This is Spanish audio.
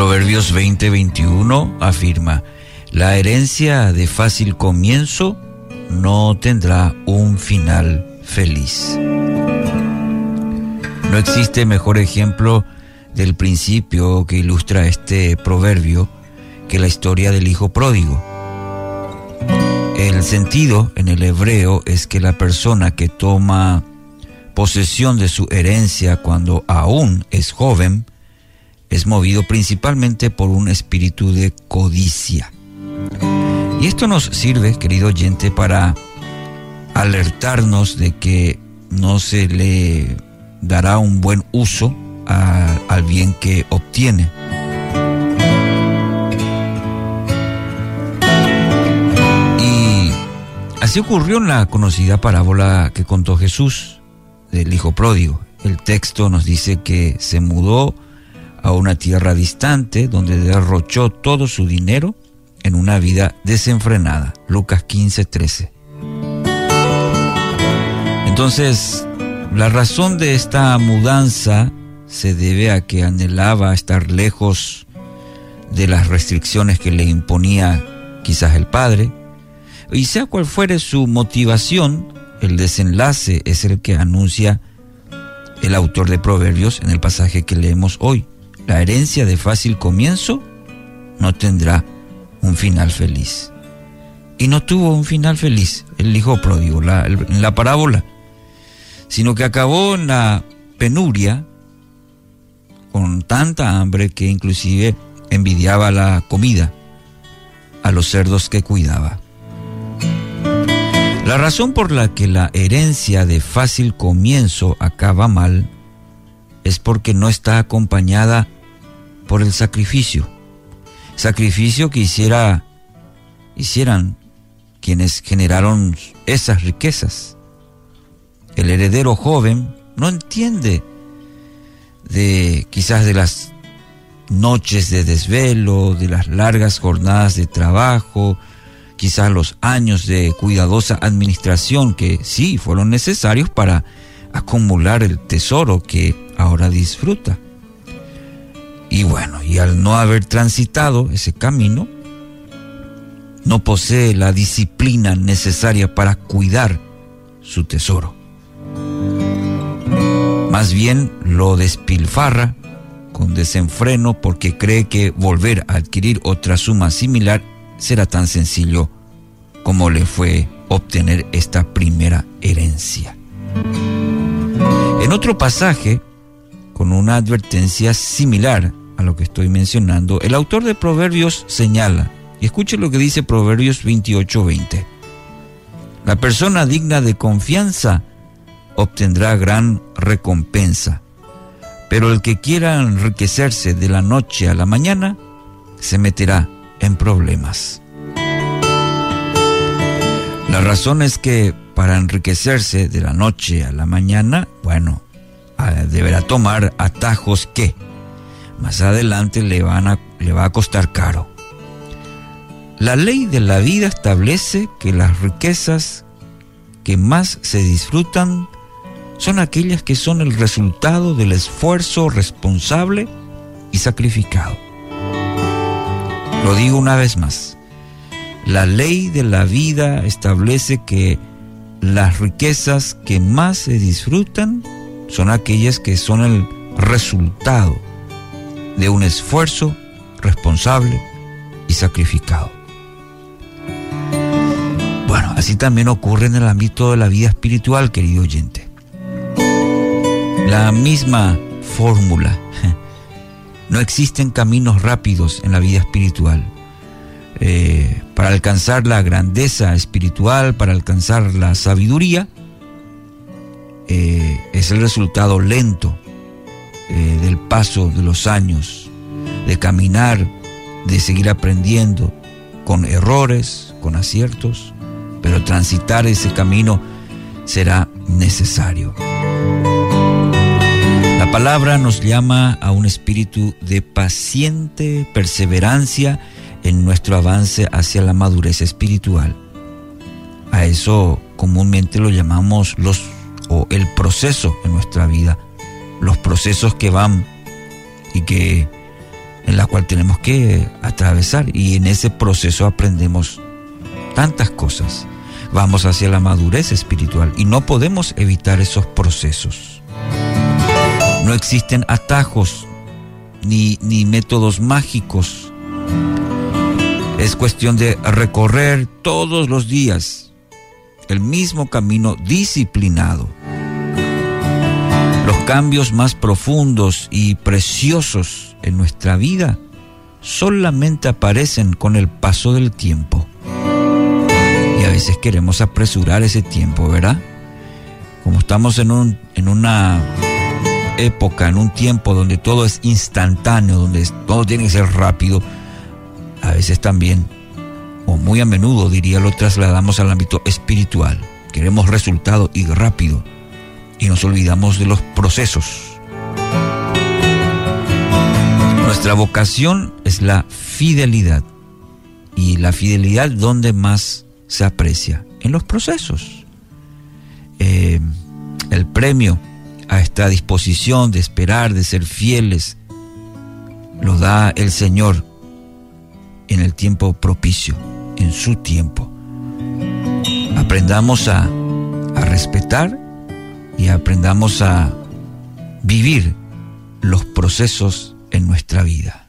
Proverbios 20:21 afirma, la herencia de fácil comienzo no tendrá un final feliz. No existe mejor ejemplo del principio que ilustra este proverbio que la historia del hijo pródigo. El sentido en el hebreo es que la persona que toma posesión de su herencia cuando aún es joven es movido principalmente por un espíritu de codicia. Y esto nos sirve, querido oyente, para alertarnos de que no se le dará un buen uso al bien que obtiene. Y así ocurrió en la conocida parábola que contó Jesús del Hijo Pródigo. El texto nos dice que se mudó a una tierra distante donde derrochó todo su dinero en una vida desenfrenada. Lucas 15, 13. Entonces, la razón de esta mudanza se debe a que anhelaba estar lejos de las restricciones que le imponía quizás el padre. Y sea cual fuere su motivación, el desenlace es el que anuncia el autor de Proverbios en el pasaje que leemos hoy. La herencia de fácil comienzo no tendrá un final feliz. Y no tuvo un final feliz el hijo pródigo en la parábola, sino que acabó en la penuria con tanta hambre que inclusive envidiaba la comida a los cerdos que cuidaba. La razón por la que la herencia de fácil comienzo acaba mal es porque no está acompañada por el sacrificio sacrificio que hiciera, hicieran quienes generaron esas riquezas. El heredero joven no entiende de quizás de las noches de desvelo, de las largas jornadas de trabajo, quizás los años de cuidadosa administración que sí fueron necesarios para acumular el tesoro que ahora disfruta. Y bueno, y al no haber transitado ese camino, no posee la disciplina necesaria para cuidar su tesoro. Más bien lo despilfarra con desenfreno porque cree que volver a adquirir otra suma similar será tan sencillo como le fue obtener esta primera herencia. En otro pasaje, con una advertencia similar, a lo que estoy mencionando, el autor de Proverbios señala, y escuche lo que dice Proverbios 28:20. La persona digna de confianza obtendrá gran recompensa, pero el que quiera enriquecerse de la noche a la mañana se meterá en problemas. La razón es que para enriquecerse de la noche a la mañana, bueno, ah, deberá tomar atajos que más adelante le, van a, le va a costar caro. La ley de la vida establece que las riquezas que más se disfrutan son aquellas que son el resultado del esfuerzo responsable y sacrificado. Lo digo una vez más. La ley de la vida establece que las riquezas que más se disfrutan son aquellas que son el resultado de un esfuerzo responsable y sacrificado. Bueno, así también ocurre en el ámbito de la vida espiritual, querido oyente. La misma fórmula. No existen caminos rápidos en la vida espiritual. Eh, para alcanzar la grandeza espiritual, para alcanzar la sabiduría, eh, es el resultado lento paso de los años, de caminar, de seguir aprendiendo con errores, con aciertos, pero transitar ese camino será necesario. La palabra nos llama a un espíritu de paciente perseverancia en nuestro avance hacia la madurez espiritual. A eso comúnmente lo llamamos los o el proceso en nuestra vida los procesos que van y que en la cual tenemos que atravesar y en ese proceso aprendemos tantas cosas. Vamos hacia la madurez espiritual y no podemos evitar esos procesos. No existen atajos ni, ni métodos mágicos. Es cuestión de recorrer todos los días el mismo camino disciplinado. Los cambios más profundos y preciosos en nuestra vida solamente aparecen con el paso del tiempo. Y a veces queremos apresurar ese tiempo, ¿verdad? Como estamos en, un, en una época, en un tiempo donde todo es instantáneo, donde todo tiene que ser rápido, a veces también, o muy a menudo diría, lo trasladamos al ámbito espiritual. Queremos resultado y rápido, y nos olvidamos de los procesos. Nuestra vocación es la fidelidad, y la fidelidad donde más se aprecia, en los procesos. Eh, el premio a esta disposición de esperar, de ser fieles, lo da el Señor en el tiempo propicio, en su tiempo. Aprendamos a, a respetar y aprendamos a vivir los procesos en nuestra vida.